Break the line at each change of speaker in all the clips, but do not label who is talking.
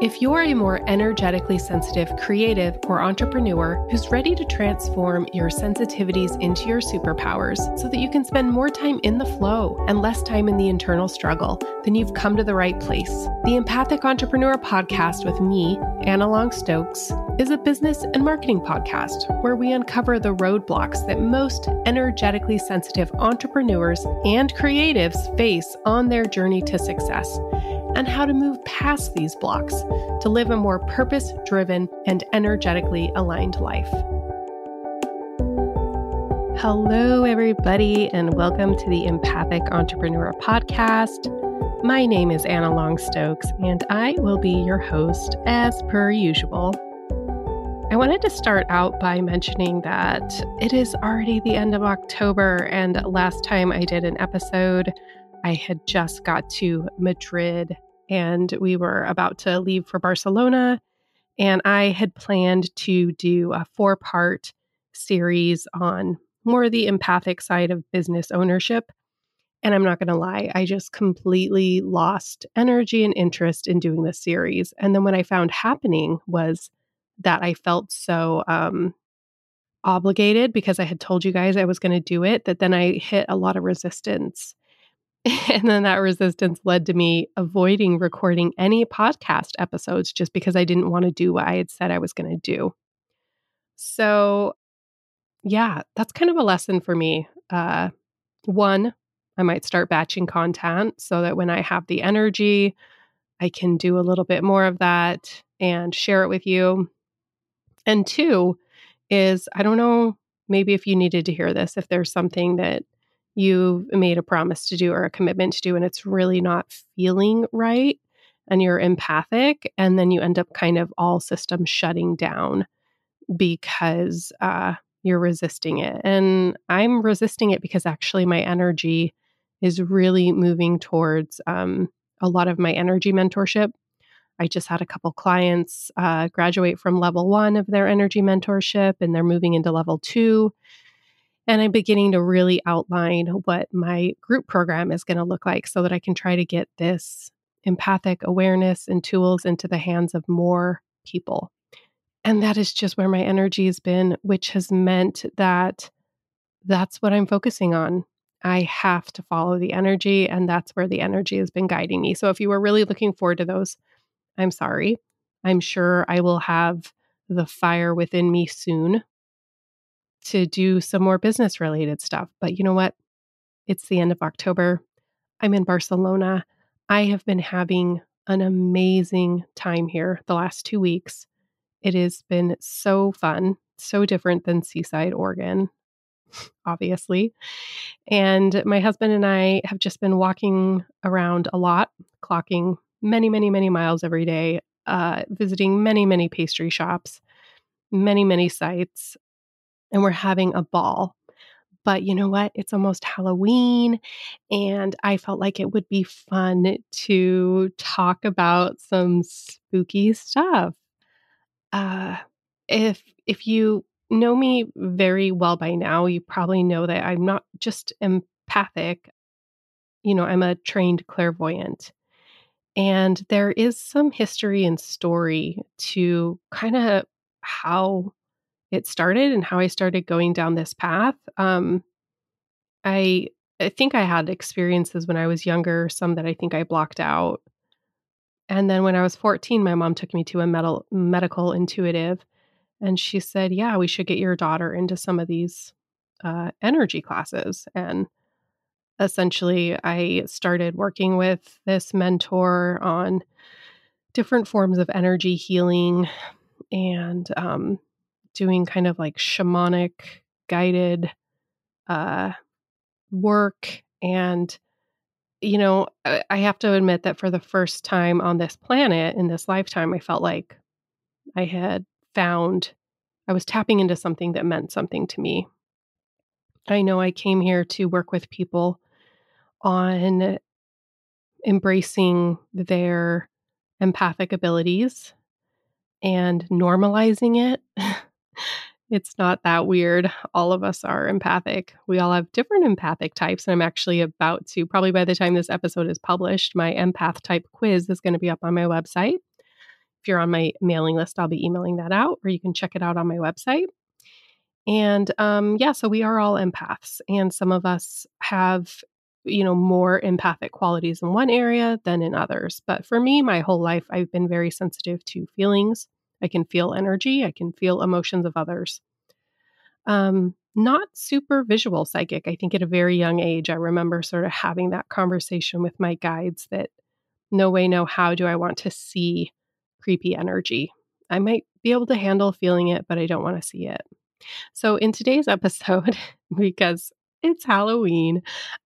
If you're a more energetically sensitive creative or entrepreneur who's ready to transform your sensitivities into your superpowers so that you can spend more time in the flow and less time in the internal struggle, then you've come to the right place. The Empathic Entrepreneur podcast with me, Anna Long Stokes, is a business and marketing podcast where we uncover the roadblocks that most energetically sensitive entrepreneurs and creatives face on their journey to success and how to move past these blocks to live a more purpose driven and energetically aligned life. Hello, everybody, and welcome to the Empathic Entrepreneur Podcast. My name is Anna Long Stokes, and I will be your host as per usual. I wanted to start out by mentioning that it is already the end of October, and last time I did an episode, I had just got to Madrid and we were about to leave for Barcelona. And I had planned to do a four part series on more the empathic side of business ownership. And I'm not going to lie, I just completely lost energy and interest in doing this series. And then what I found happening was that I felt so um, obligated because I had told you guys I was going to do it that then I hit a lot of resistance. And then that resistance led to me avoiding recording any podcast episodes just because I didn't want to do what I had said I was going to do. So, yeah, that's kind of a lesson for me. Uh, one, I might start batching content so that when I have the energy, I can do a little bit more of that and share it with you. And two is I don't know, maybe if you needed to hear this, if there's something that you've made a promise to do or a commitment to do and it's really not feeling right and you're empathic and then you end up kind of all systems shutting down because uh, you're resisting it. And i'm resisting it because actually my energy is really moving towards um, a lot of my energy mentorship. I just had a couple clients uh, graduate from level one of their energy mentorship and they're moving into level two and I'm beginning to really outline what my group program is going to look like so that I can try to get this empathic awareness and tools into the hands of more people. And that is just where my energy has been, which has meant that that's what I'm focusing on. I have to follow the energy, and that's where the energy has been guiding me. So if you were really looking forward to those, I'm sorry. I'm sure I will have the fire within me soon to do some more business related stuff. But you know what? It's the end of October. I'm in Barcelona. I have been having an amazing time here the last two weeks. It has been so fun, so different than Seaside, Oregon, obviously. And my husband and I have just been walking around a lot, clocking many, many, many miles every day, uh, visiting many, many pastry shops, many, many sites, and we're having a ball. But you know what? It's almost Halloween, and I felt like it would be fun to talk about some spooky stuff. Uh, if if you know me very well by now, you probably know that I'm not just empathic. You know, I'm a trained clairvoyant. And there is some history and story to kind of how it started and how I started going down this path. Um, I I think I had experiences when I was younger, some that I think I blocked out. And then when I was 14, my mom took me to a med- medical intuitive and she said, Yeah, we should get your daughter into some of these uh, energy classes. And essentially, I started working with this mentor on different forms of energy healing and um, doing kind of like shamanic guided uh, work. And, you know, I, I have to admit that for the first time on this planet in this lifetime, I felt like I had found, I was tapping into something that meant something to me. I know I came here to work with people on embracing their empathic abilities and normalizing it it's not that weird. All of us are empathic. We all have different empathic types. And I'm actually about to, probably by the time this episode is published, my empath type quiz is going to be up on my website. if you're on my mailing list, I'll be emailing that out, or you can check it out on my website. And um, yeah, so we are all empaths, and some of us have, you know, more empathic qualities in one area than in others. But for me, my whole life, I've been very sensitive to feelings. I can feel energy, I can feel emotions of others. Um, not super visual psychic. I think at a very young age, I remember sort of having that conversation with my guides that no way, no how do I want to see creepy energy. I might be able to handle feeling it, but I don't want to see it. So, in today's episode, because it's Halloween,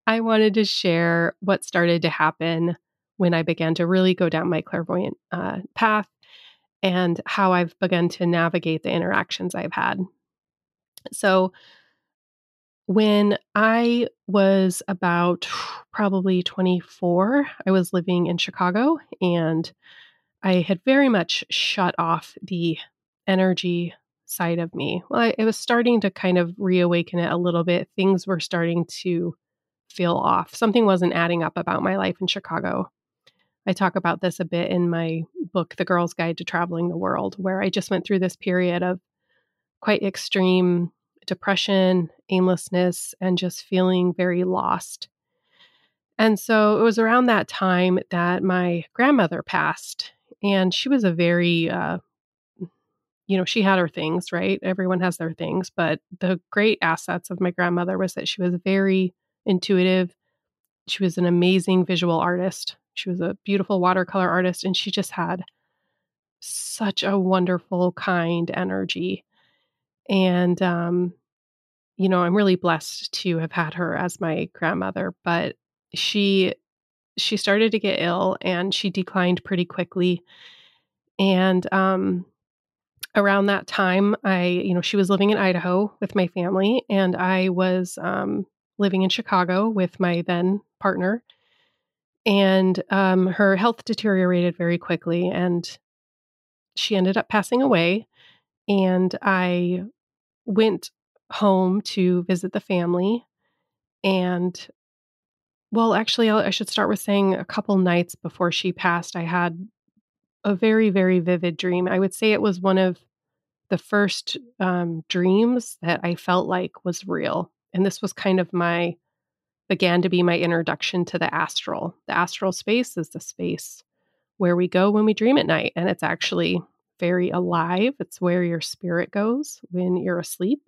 I wanted to share what started to happen when I began to really go down my clairvoyant uh, path and how I've begun to navigate the interactions I've had. So, when I was about probably 24, I was living in Chicago and I had very much shut off the energy side of me. Well, I, it was starting to kind of reawaken it a little bit. Things were starting to feel off. Something wasn't adding up about my life in Chicago. I talk about this a bit in my book, The Girl's Guide to Traveling the World, where I just went through this period of quite extreme depression, aimlessness, and just feeling very lost. And so it was around that time that my grandmother passed. And she was a very, uh, you know, she had her things, right? Everyone has their things. But the great assets of my grandmother was that she was very intuitive. She was an amazing visual artist. She was a beautiful watercolor artist. And she just had such a wonderful, kind energy. And, um, you know, I'm really blessed to have had her as my grandmother, but she she started to get ill and she declined pretty quickly. And um around that time I, you know, she was living in Idaho with my family and I was um living in Chicago with my then partner. And um her health deteriorated very quickly and she ended up passing away and I went home to visit the family. And well, actually, I should start with saying a couple nights before she passed, I had a very, very vivid dream. I would say it was one of the first um, dreams that I felt like was real. And this was kind of my, began to be my introduction to the astral. The astral space is the space where we go when we dream at night. And it's actually very alive. It's where your spirit goes when you're asleep.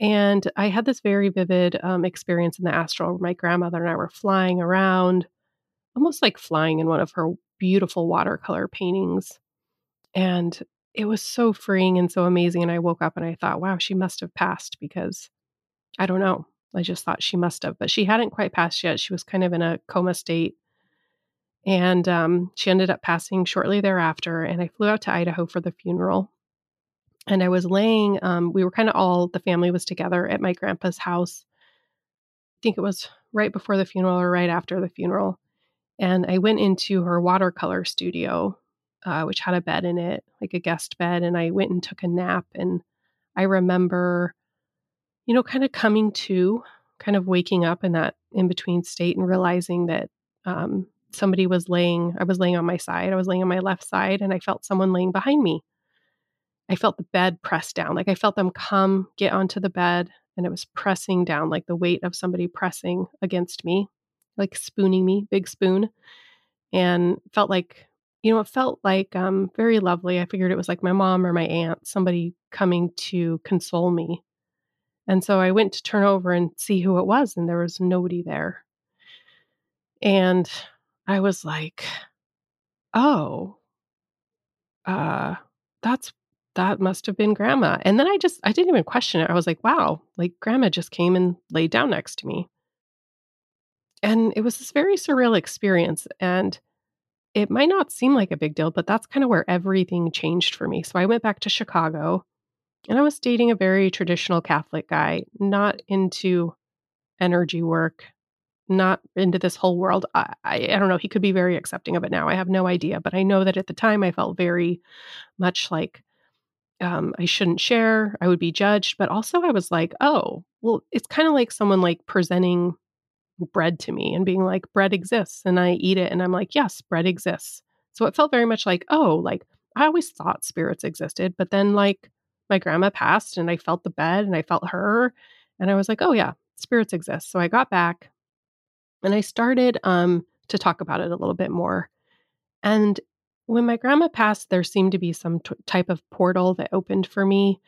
And I had this very vivid um, experience in the astral where my grandmother and I were flying around, almost like flying in one of her beautiful watercolor paintings. And it was so freeing and so amazing. And I woke up and I thought, wow, she must have passed because I don't know. I just thought she must have, but she hadn't quite passed yet. She was kind of in a coma state. And um, she ended up passing shortly thereafter. And I flew out to Idaho for the funeral and I was laying, um, we were kind of all, the family was together at my grandpa's house. I think it was right before the funeral or right after the funeral. And I went into her watercolor studio, uh, which had a bed in it, like a guest bed. And I went and took a nap. And I remember, you know, kind of coming to, kind of waking up in that in between state and realizing that um, somebody was laying, I was laying on my side, I was laying on my left side, and I felt someone laying behind me. I felt the bed press down. Like I felt them come get onto the bed and it was pressing down, like the weight of somebody pressing against me, like spooning me, big spoon. And felt like, you know, it felt like um, very lovely. I figured it was like my mom or my aunt, somebody coming to console me. And so I went to turn over and see who it was, and there was nobody there. And I was like, oh, uh, that's that must have been grandma. And then I just, I didn't even question it. I was like, wow, like grandma just came and laid down next to me. And it was this very surreal experience. And it might not seem like a big deal, but that's kind of where everything changed for me. So I went back to Chicago and I was dating a very traditional Catholic guy, not into energy work, not into this whole world. I, I, I, don't know. He could be very accepting of it now. I have no idea. But I know that at the time I felt very much like um, I shouldn't share. I would be judged. But also, I was like, oh, well, it's kind of like someone like presenting bread to me and being like, bread exists. And I eat it and I'm like, yes, bread exists. So it felt very much like, oh, like I always thought spirits existed, but then like my grandma passed and I felt the bed and I felt her and I was like, "Oh yeah, spirits exist." So I got back and I started um to talk about it a little bit more. And when my grandma passed, there seemed to be some t- type of portal that opened for me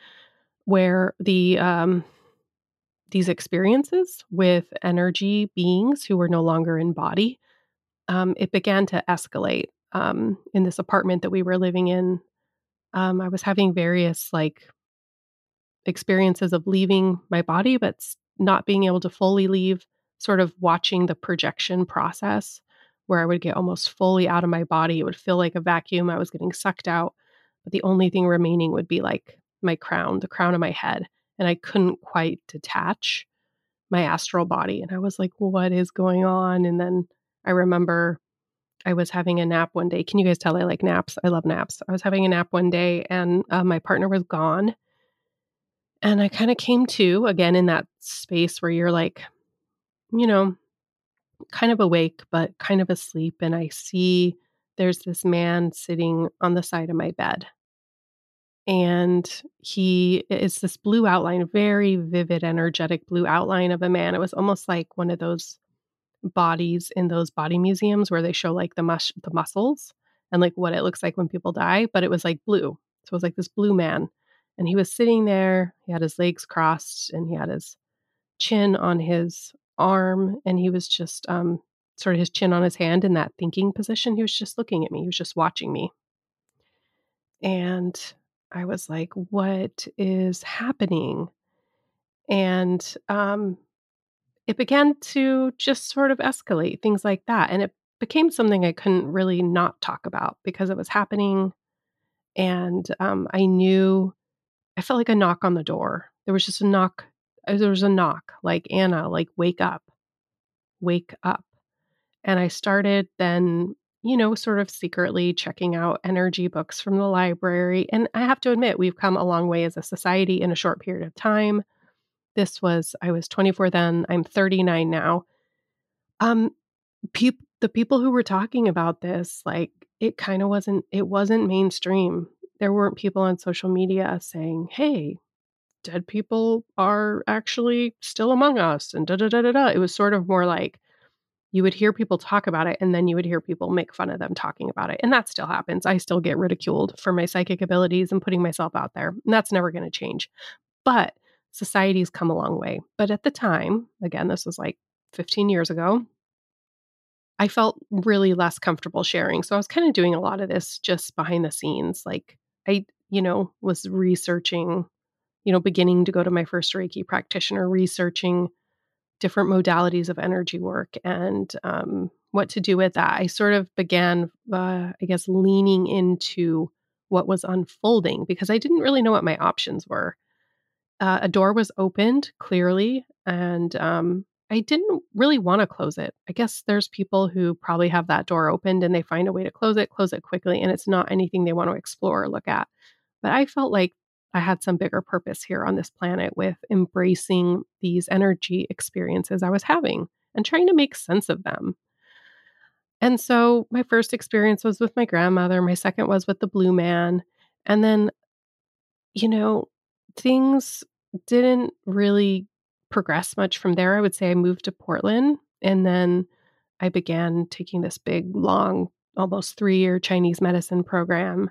where the um these experiences with energy beings who were no longer in body, um, it began to escalate. Um, in this apartment that we were living in, um, I was having various like experiences of leaving my body, but not being able to fully leave, sort of watching the projection process where I would get almost fully out of my body. It would feel like a vacuum. I was getting sucked out, but the only thing remaining would be like my crown, the crown of my head and I couldn't quite detach my astral body. And I was like, what is going on? And then I remember I was having a nap one day. Can you guys tell I like naps? I love naps. I was having a nap one day and uh, my partner was gone. And I kind of came to again in that space where you're like, you know, kind of awake, but kind of asleep. And I see there's this man sitting on the side of my bed and he is this blue outline, very vivid, energetic blue outline of a man. It was almost like one of those bodies in those body museums where they show like the mus- the muscles and like what it looks like when people die, but it was like blue. So it was like this blue man, and he was sitting there. He had his legs crossed, and he had his chin on his arm, and he was just um, sort of his chin on his hand in that thinking position. He was just looking at me. He was just watching me, and I was like, what is happening? And um, it began to just sort of escalate, things like that. And it became something I couldn't really not talk about because it was happening. And um, I knew, I felt like a knock on the door. There was just a knock. Uh, there was a knock, like, Anna, like, wake up, wake up. And I started then you know, sort of secretly checking out energy books from the library. And I have to admit, we've come a long way as a society in a short period of time. This was, I was 24 then, I'm 39 now. Um, pe- the people who were talking about this, like, it kind of wasn't, it wasn't mainstream. There weren't people on social media saying, hey, dead people are actually still among us and da da da da da. It was sort of more like, you would hear people talk about it and then you would hear people make fun of them talking about it. And that still happens. I still get ridiculed for my psychic abilities and putting myself out there. And that's never going to change. But society's come a long way. But at the time, again, this was like 15 years ago, I felt really less comfortable sharing. So I was kind of doing a lot of this just behind the scenes. Like I, you know, was researching, you know, beginning to go to my first Reiki practitioner, researching different modalities of energy work and um, what to do with that. I sort of began, uh, I guess, leaning into what was unfolding because I didn't really know what my options were. Uh, a door was opened clearly, and um, I didn't really want to close it. I guess there's people who probably have that door opened and they find a way to close it, close it quickly, and it's not anything they want to explore or look at. But I felt like I had some bigger purpose here on this planet with embracing these energy experiences I was having and trying to make sense of them. And so my first experience was with my grandmother, my second was with the blue man. And then, you know, things didn't really progress much from there. I would say I moved to Portland and then I began taking this big, long, almost three year Chinese medicine program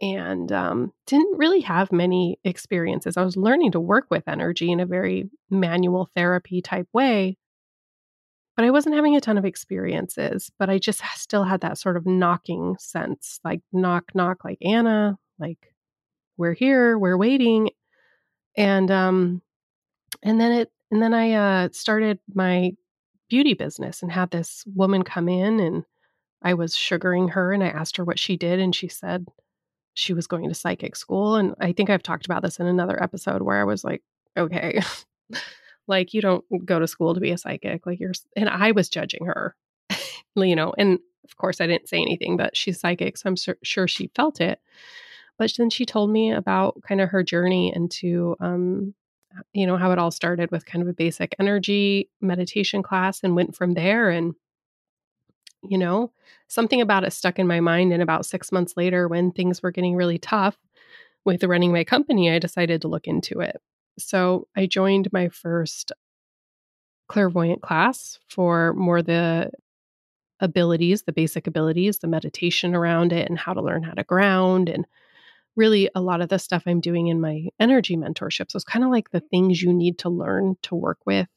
and um, didn't really have many experiences. I was learning to work with energy in a very manual therapy type way, but I wasn't having a ton of experiences. But I just still had that sort of knocking sense like, knock, knock, like Anna, like, we're here, we're waiting. And, um, and then it, and then I uh, started my beauty business and had this woman come in and I was sugaring her and I asked her what she did and she said, she was going to psychic school. And I think I've talked about this in another episode where I was like, okay, like you don't go to school to be a psychic. Like you're, and I was judging her, you know, and of course I didn't say anything, but she's psychic. So I'm sur- sure she felt it. But then she told me about kind of her journey into, um, you know, how it all started with kind of a basic energy meditation class and went from there. And, you know, something about it stuck in my mind. And about six months later, when things were getting really tough with running my company, I decided to look into it. So I joined my first clairvoyant class for more the abilities, the basic abilities, the meditation around it, and how to learn how to ground. And really, a lot of the stuff I'm doing in my energy mentorships it's kind of like the things you need to learn to work with.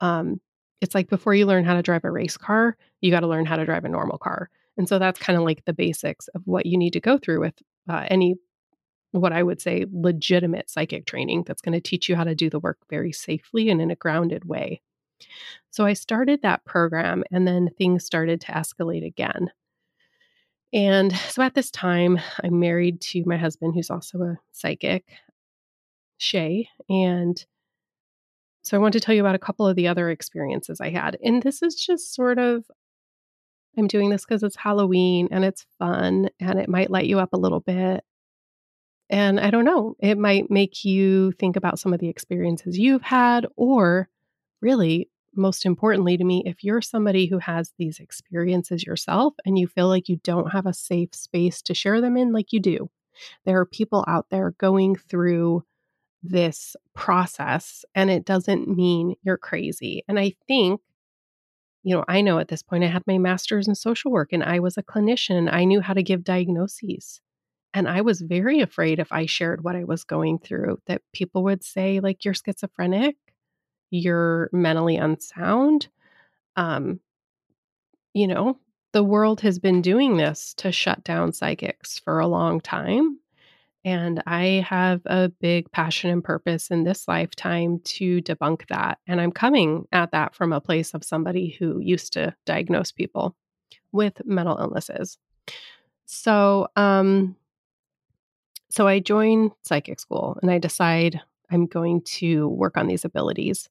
Um, it's like before you learn how to drive a race car, you got to learn how to drive a normal car. And so that's kind of like the basics of what you need to go through with uh, any, what I would say, legitimate psychic training that's going to teach you how to do the work very safely and in a grounded way. So I started that program and then things started to escalate again. And so at this time, I'm married to my husband, who's also a psychic, Shay. And so I want to tell you about a couple of the other experiences I had. And this is just sort of, I'm doing this because it's Halloween and it's fun and it might light you up a little bit. And I don't know, it might make you think about some of the experiences you've had, or really, most importantly to me, if you're somebody who has these experiences yourself and you feel like you don't have a safe space to share them in, like you do, there are people out there going through this process and it doesn't mean you're crazy. And I think, you know, I know at this point I had my master's in social work and I was a clinician. I knew how to give diagnoses. And I was very afraid if I shared what I was going through that people would say, like, you're schizophrenic, you're mentally unsound. Um, you know, the world has been doing this to shut down psychics for a long time. And I have a big passion and purpose in this lifetime to debunk that. And I'm coming at that from a place of somebody who used to diagnose people with mental illnesses. So, um, so I join psychic school and I decide I'm going to work on these abilities.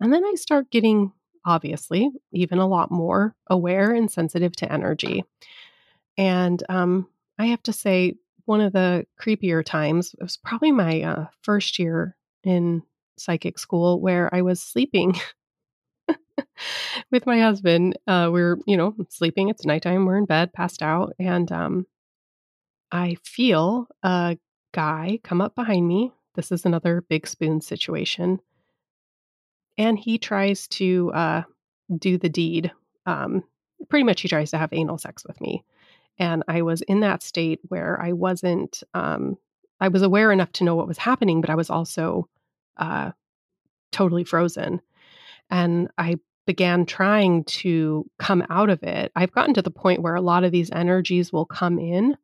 And then I start getting, obviously, even a lot more aware and sensitive to energy. And um, I have to say, one of the creepier times it was probably my uh, first year in psychic school where I was sleeping with my husband. Uh, we're, you know, sleeping. It's nighttime. We're in bed, passed out. And um, I feel a guy come up behind me. This is another big spoon situation. And he tries to uh, do the deed. Um, pretty much, he tries to have anal sex with me. And I was in that state where I wasn't, um, I was aware enough to know what was happening, but I was also uh, totally frozen. And I began trying to come out of it. I've gotten to the point where a lot of these energies will come in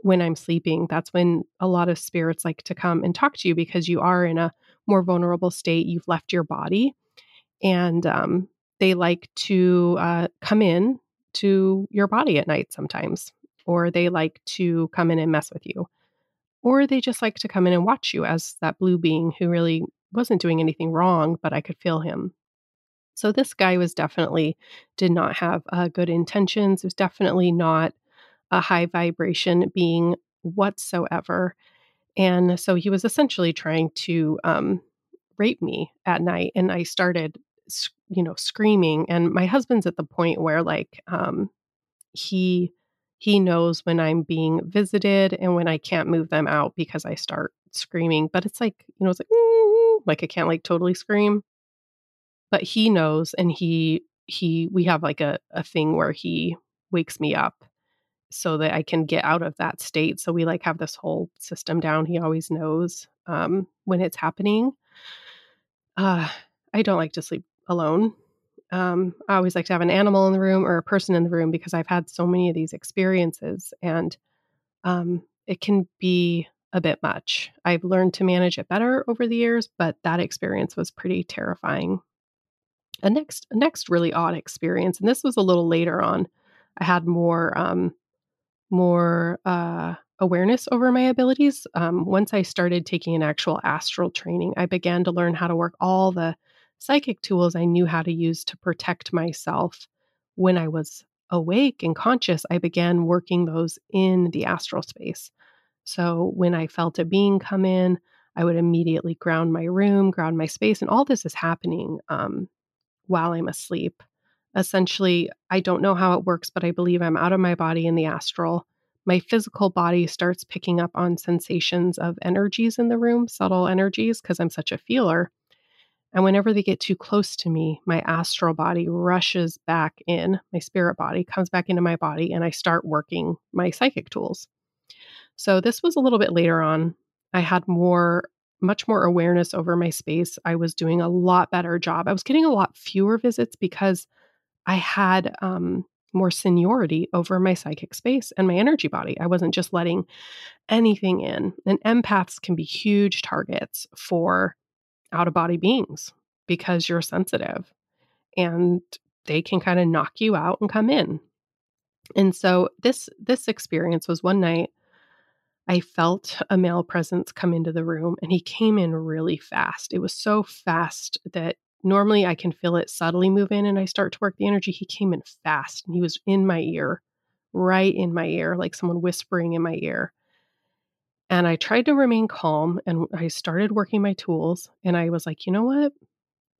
when I'm sleeping. That's when a lot of spirits like to come and talk to you because you are in a more vulnerable state. You've left your body. And um, they like to uh, come in to your body at night sometimes or they like to come in and mess with you, or they just like to come in and watch you as that blue being who really wasn't doing anything wrong, but I could feel him. So this guy was definitely did not have uh, good intentions. It was definitely not a high vibration being whatsoever, and so he was essentially trying to um, rape me at night. And I started, you know, screaming. And my husband's at the point where like um, he he knows when I'm being visited and when I can't move them out because I start screaming. But it's like, you know, it's like, like I can't like totally scream. But he knows and he, he, we have like a, a thing where he wakes me up so that I can get out of that state. So we like have this whole system down. He always knows um, when it's happening. Uh, I don't like to sleep alone. Um, I always like to have an animal in the room or a person in the room because I've had so many of these experiences and um, it can be a bit much. I've learned to manage it better over the years, but that experience was pretty terrifying. A next, next really odd experience, and this was a little later on. I had more, um, more uh, awareness over my abilities. Um, once I started taking an actual astral training, I began to learn how to work all the psychic tools I knew how to use to protect myself when I was awake and conscious, I began working those in the astral space. So when I felt a being come in, I would immediately ground my room, ground my space, and all this is happening um, while I'm asleep. Essentially, I don't know how it works, but I believe I'm out of my body in the astral. My physical body starts picking up on sensations of energies in the room, subtle energies, because I'm such a feeler. And whenever they get too close to me, my astral body rushes back in, my spirit body comes back into my body, and I start working my psychic tools. So this was a little bit later on. I had more, much more awareness over my space. I was doing a lot better job. I was getting a lot fewer visits because I had um, more seniority over my psychic space and my energy body. I wasn't just letting anything in. And empaths can be huge targets for out of body beings because you're sensitive and they can kind of knock you out and come in. And so this this experience was one night I felt a male presence come into the room and he came in really fast. It was so fast that normally I can feel it subtly move in and I start to work the energy. He came in fast and he was in my ear, right in my ear, like someone whispering in my ear. And I tried to remain calm and I started working my tools. And I was like, you know what?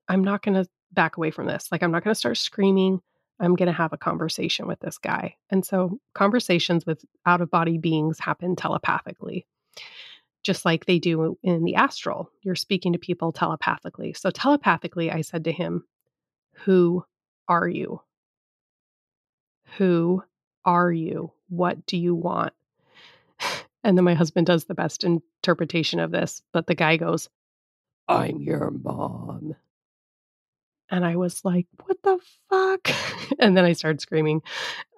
I'm not going to back away from this. Like, I'm not going to start screaming. I'm going to have a conversation with this guy. And so, conversations with out of body beings happen telepathically, just like they do in the astral. You're speaking to people telepathically. So, telepathically, I said to him, Who are you? Who are you? What do you want? And then my husband does the best interpretation of this, but the guy goes, I'm your mom. And I was like, what the fuck? and then I started screaming.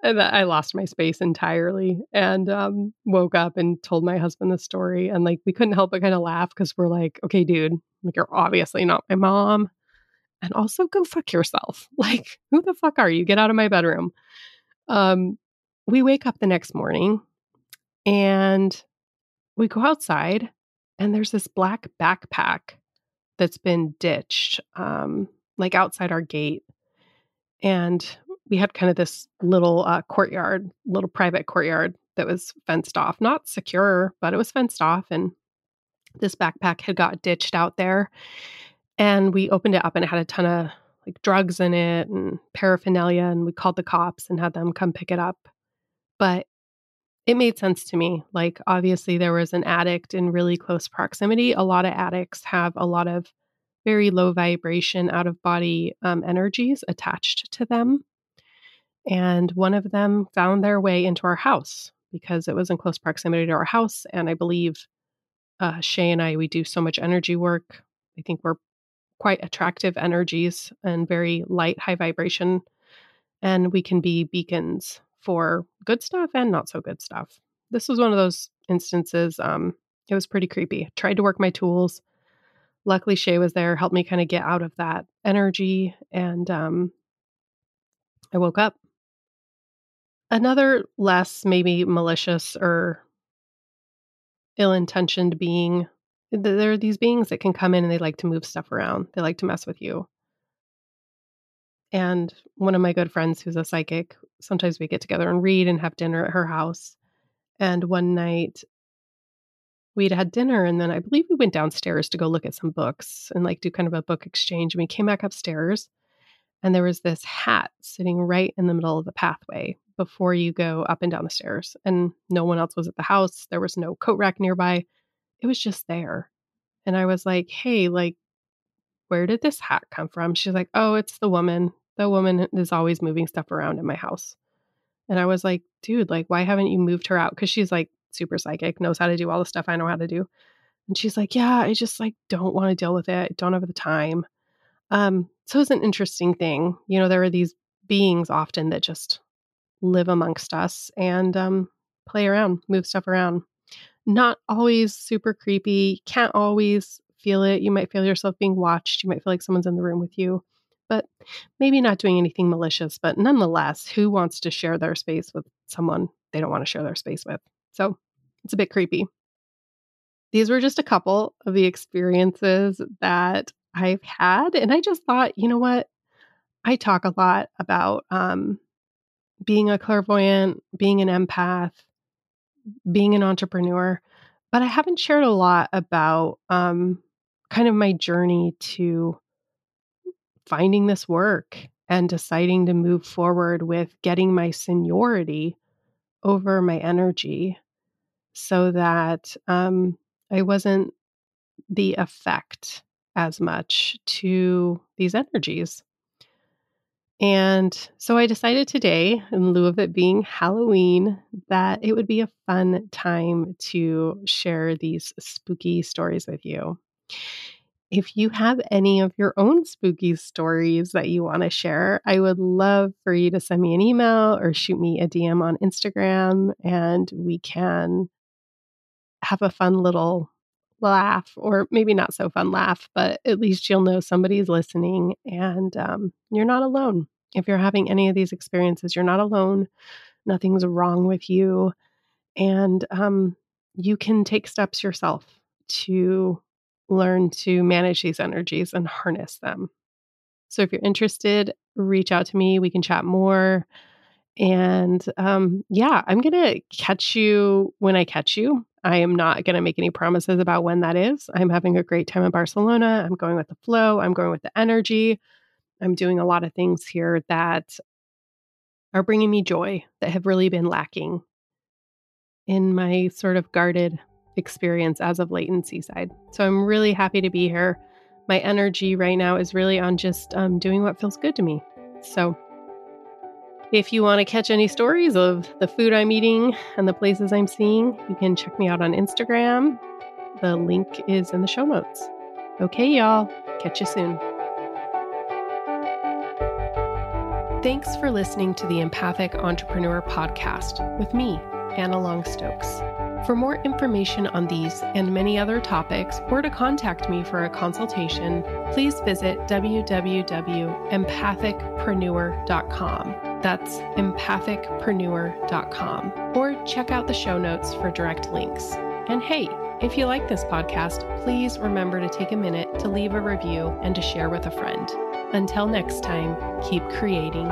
And I lost my space entirely and um, woke up and told my husband the story. And like, we couldn't help but kind of laugh because we're like, okay, dude, like, you're obviously not my mom. And also go fuck yourself. Like, who the fuck are you? Get out of my bedroom. Um, we wake up the next morning and we go outside, and there's this black backpack that's been ditched, um, like outside our gate. And we had kind of this little uh, courtyard, little private courtyard that was fenced off, not secure, but it was fenced off. And this backpack had got ditched out there. And we opened it up, and it had a ton of like drugs in it and paraphernalia. And we called the cops and had them come pick it up. But it made sense to me. Like, obviously, there was an addict in really close proximity. A lot of addicts have a lot of very low vibration, out of body um, energies attached to them. And one of them found their way into our house because it was in close proximity to our house. And I believe uh, Shay and I, we do so much energy work. I think we're quite attractive energies and very light, high vibration. And we can be beacons for good stuff and not so good stuff. This was one of those instances. Um, it was pretty creepy. Tried to work my tools. Luckily, Shay was there, helped me kind of get out of that energy, and um, I woke up. Another less maybe malicious or ill intentioned being. There are these beings that can come in and they like to move stuff around. They like to mess with you. And one of my good friends who's a psychic, sometimes we get together and read and have dinner at her house. And one night we'd had dinner and then I believe we went downstairs to go look at some books and like do kind of a book exchange. And we came back upstairs and there was this hat sitting right in the middle of the pathway before you go up and down the stairs. And no one else was at the house. There was no coat rack nearby. It was just there. And I was like, hey, like, where did this hat come from? She's like, oh, it's the woman the woman is always moving stuff around in my house. And I was like, dude, like, why haven't you moved her out? Because she's like super psychic, knows how to do all the stuff I know how to do. And she's like, yeah, I just like don't want to deal with it. don't have the time. Um, so it's an interesting thing. You know, there are these beings often that just live amongst us and um, play around, move stuff around. Not always super creepy. Can't always feel it. You might feel yourself being watched. You might feel like someone's in the room with you but maybe not doing anything malicious. But nonetheless, who wants to share their space with someone they don't want to share their space with? So it's a bit creepy. These were just a couple of the experiences that I've had. And I just thought, you know what? I talk a lot about um, being a clairvoyant, being an empath, being an entrepreneur, but I haven't shared a lot about um, kind of my journey to finding this work and deciding to move forward with getting my seniority over my energy so that um, I wasn't the effect as much to these energies. And so I decided today, in lieu of it being Halloween, that it would be a fun time to share these spooky stories with you. If you have any of your own spooky stories that you want to share, I would love for you to send me an email or shoot me a DM on Instagram and we can have a fun little laugh, or maybe not so fun laugh, but at least you'll know somebody's listening and um, you're not alone. If you're having any of these experiences, you're not alone. Nothing's wrong with you. And um, you can take steps yourself to learn to manage these energies and harness them. So if you're interested, reach out to me. We can chat more. And um, yeah, I'm going to catch you when I catch you. I am not going to make any promises about when that is. I'm having a great time in Barcelona. I'm going with the flow, I'm going with the energy. I'm doing a lot of things here that are bringing me joy that have really been lacking in my sort of guarded experience as of late in Seaside. So I'm really happy to be here. My energy right now is really on just um, doing what feels good to me. So if you want to catch any stories of the food I'm eating and the places I'm seeing, you can check me out on Instagram. The link is in the show notes. Okay, y'all. Catch you soon. Thanks for listening to the Empathic Entrepreneur Podcast with me, Anna Long Stokes. For more information on these and many other topics, or to contact me for a consultation, please visit www.empathicpreneur.com. That's empathicpreneur.com. Or check out the show notes for direct links. And hey, if you like this podcast, please remember to take a minute to leave a review and to share with a friend. Until next time, keep creating